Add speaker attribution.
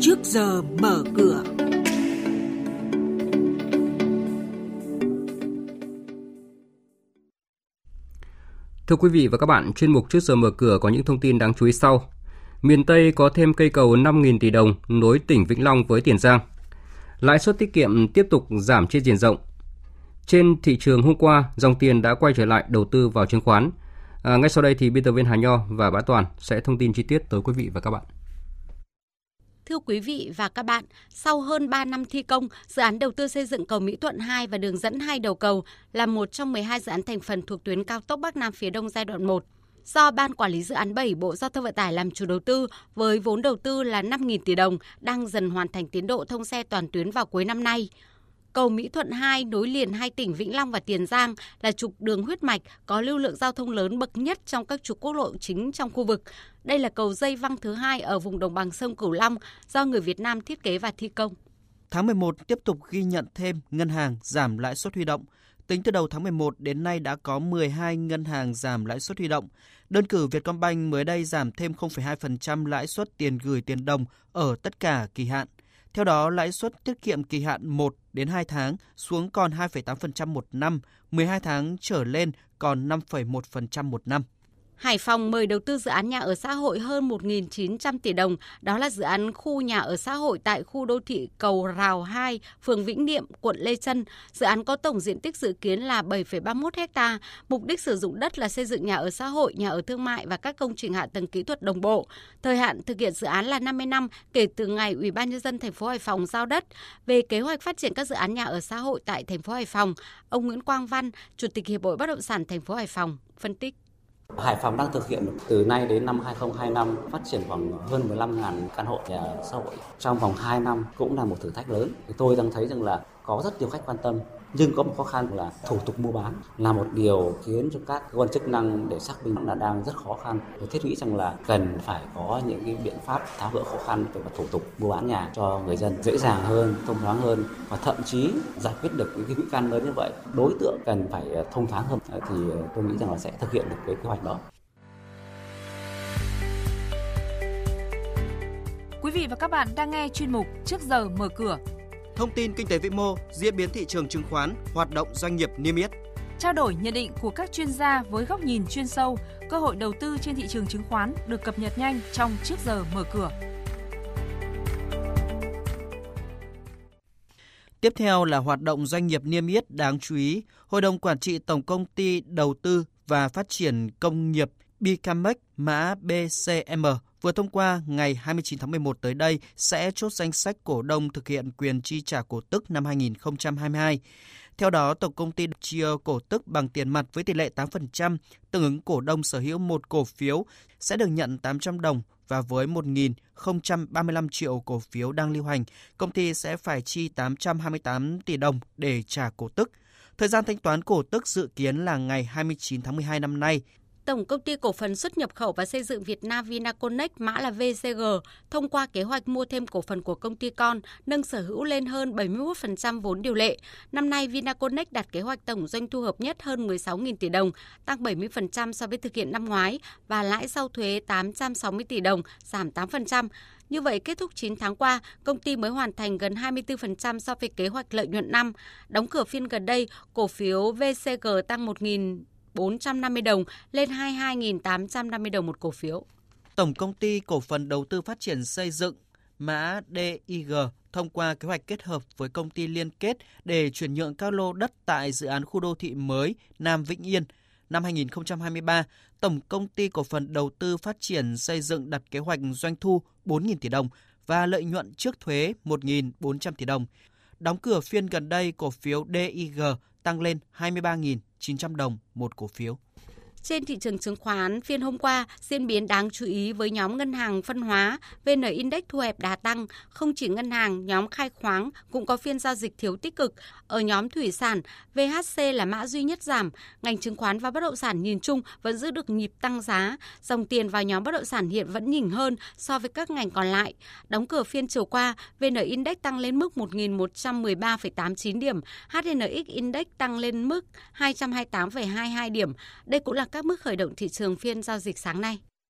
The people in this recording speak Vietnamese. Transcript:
Speaker 1: trước giờ mở cửa.
Speaker 2: Thưa quý vị và các bạn, chuyên mục trước giờ mở cửa có những thông tin đáng chú ý sau. Miền Tây có thêm cây cầu 5.000 tỷ đồng nối tỉnh Vĩnh Long với Tiền Giang. Lãi suất tiết kiệm tiếp tục giảm trên diện rộng. Trên thị trường hôm qua, dòng tiền đã quay trở lại đầu tư vào chứng khoán. À, ngay sau đây thì biên tập viên Hà Nho và Bá Toàn sẽ thông tin chi tiết tới quý vị và các bạn.
Speaker 3: Thưa quý vị và các bạn, sau hơn 3 năm thi công, dự án đầu tư xây dựng cầu Mỹ Thuận 2 và đường dẫn hai đầu cầu là một trong 12 dự án thành phần thuộc tuyến cao tốc Bắc Nam phía Đông giai đoạn 1 do Ban Quản lý Dự án 7 Bộ Giao thông Vận tải làm chủ đầu tư với vốn đầu tư là 5.000 tỷ đồng, đang dần hoàn thành tiến độ thông xe toàn tuyến vào cuối năm nay. Cầu Mỹ Thuận 2 nối liền hai tỉnh Vĩnh Long và Tiền Giang là trục đường huyết mạch có lưu lượng giao thông lớn bậc nhất trong các trục quốc lộ chính trong khu vực. Đây là cầu dây văng thứ hai ở vùng đồng bằng sông Cửu Long do người Việt Nam thiết kế và thi công.
Speaker 4: Tháng 11 tiếp tục ghi nhận thêm ngân hàng giảm lãi suất huy động. Tính từ đầu tháng 11 đến nay đã có 12 ngân hàng giảm lãi suất huy động. Đơn cử Vietcombank mới đây giảm thêm 0,2% lãi suất tiền gửi tiền đồng ở tất cả kỳ hạn. Theo đó, lãi suất tiết kiệm kỳ hạn 1 đến 2 tháng xuống còn 2,8% một năm, 12 tháng trở lên còn 5,1% một năm.
Speaker 3: Hải Phòng mời đầu tư dự án nhà ở xã hội hơn 1.900 tỷ đồng. Đó là dự án khu nhà ở xã hội tại khu đô thị Cầu Rào 2, phường Vĩnh Niệm, quận Lê Trân. Dự án có tổng diện tích dự kiến là 7,31 ha. Mục đích sử dụng đất là xây dựng nhà ở xã hội, nhà ở thương mại và các công trình hạ tầng kỹ thuật đồng bộ. Thời hạn thực hiện dự án là 50 năm kể từ ngày Ủy ban nhân dân thành phố Hải Phòng giao đất. Về kế hoạch phát triển các dự án nhà ở xã hội tại thành phố Hải Phòng, ông Nguyễn Quang Văn, Chủ tịch Hiệp hội Bất động sản thành phố Hải Phòng phân tích.
Speaker 5: Hải Phòng đang thực hiện từ nay đến năm 2025 phát triển khoảng hơn 15.000 căn hộ nhà xã hội. Trong vòng 2 năm cũng là một thử thách lớn. Thì tôi đang thấy rằng là có rất nhiều khách quan tâm nhưng có một khó khăn là thủ tục mua bán là một điều khiến cho các cơ quan chức năng để xác minh là đang rất khó khăn. Tôi thiết nghĩ rằng là cần phải có những cái biện pháp tháo gỡ khó khăn về mặt thủ tục mua bán nhà cho người dân dễ dàng hơn, thông thoáng hơn và thậm chí giải quyết được những cái quỹ căn lớn như vậy. Đối tượng cần phải à, thông thoáng hơn thì à, tôi nghĩ rằng là sẽ thực hiện được cái kế hoạch đó.
Speaker 6: Quý vị và các bạn đang nghe chuyên mục Trước giờ mở cửa
Speaker 4: Thông tin kinh tế vĩ mô, diễn biến thị trường chứng khoán, hoạt động doanh nghiệp niêm yết.
Speaker 6: Trao đổi nhận định của các chuyên gia với góc nhìn chuyên sâu, cơ hội đầu tư trên thị trường chứng khoán được cập nhật nhanh trong trước giờ mở cửa.
Speaker 4: Tiếp theo là hoạt động doanh nghiệp niêm yết đáng chú ý. Hội đồng Quản trị Tổng Công ty Đầu tư và Phát triển Công nghiệp Bicamex mã BCM vừa thông qua ngày 29 tháng 11 tới đây sẽ chốt danh sách cổ đông thực hiện quyền chi trả cổ tức năm 2022. Theo đó, tổng công ty chia cổ tức bằng tiền mặt với tỷ lệ 8%, tương ứng cổ đông sở hữu một cổ phiếu sẽ được nhận 800 đồng và với 1.035 triệu cổ phiếu đang lưu hành, công ty sẽ phải chi 828 tỷ đồng để trả cổ tức. Thời gian thanh toán cổ tức dự kiến là ngày 29 tháng 12 năm nay.
Speaker 3: Tổng công ty cổ phần xuất nhập khẩu và xây dựng Việt Nam Vinaconex mã là VCG thông qua kế hoạch mua thêm cổ phần của công ty con, nâng sở hữu lên hơn 71% vốn điều lệ. Năm nay Vinaconex đạt kế hoạch tổng doanh thu hợp nhất hơn 16.000 tỷ đồng, tăng 70% so với thực hiện năm ngoái và lãi sau thuế 860 tỷ đồng, giảm 8%. Như vậy, kết thúc 9 tháng qua, công ty mới hoàn thành gần 24% so với kế hoạch lợi nhuận năm. Đóng cửa phiên gần đây, cổ phiếu VCG tăng 1.000 450 đồng lên 22.850 đồng một cổ phiếu.
Speaker 4: Tổng công ty cổ phần đầu tư phát triển xây dựng mã DIG thông qua kế hoạch kết hợp với công ty liên kết để chuyển nhượng các lô đất tại dự án khu đô thị mới Nam Vĩnh Yên. Năm 2023, Tổng công ty cổ phần đầu tư phát triển xây dựng đặt kế hoạch doanh thu 4.000 tỷ đồng và lợi nhuận trước thuế 1.400 tỷ đồng. Đóng cửa phiên gần đây, cổ phiếu DIG tăng lên 23.900 đồng một cổ phiếu.
Speaker 3: Trên thị trường chứng khoán, phiên hôm qua diễn biến đáng chú ý với nhóm ngân hàng phân hóa, VN Index thu hẹp đà tăng. Không chỉ ngân hàng, nhóm khai khoáng cũng có phiên giao dịch thiếu tích cực. Ở nhóm thủy sản, VHC là mã duy nhất giảm. Ngành chứng khoán và bất động sản nhìn chung vẫn giữ được nhịp tăng giá. Dòng tiền vào nhóm bất động sản hiện vẫn nhỉnh hơn so với các ngành còn lại. Đóng cửa phiên chiều qua, VN Index tăng lên mức 1.113,89 điểm, HNX Index tăng lên mức 228,22 điểm. Đây cũng là các mức khởi động thị trường phiên giao dịch sáng nay.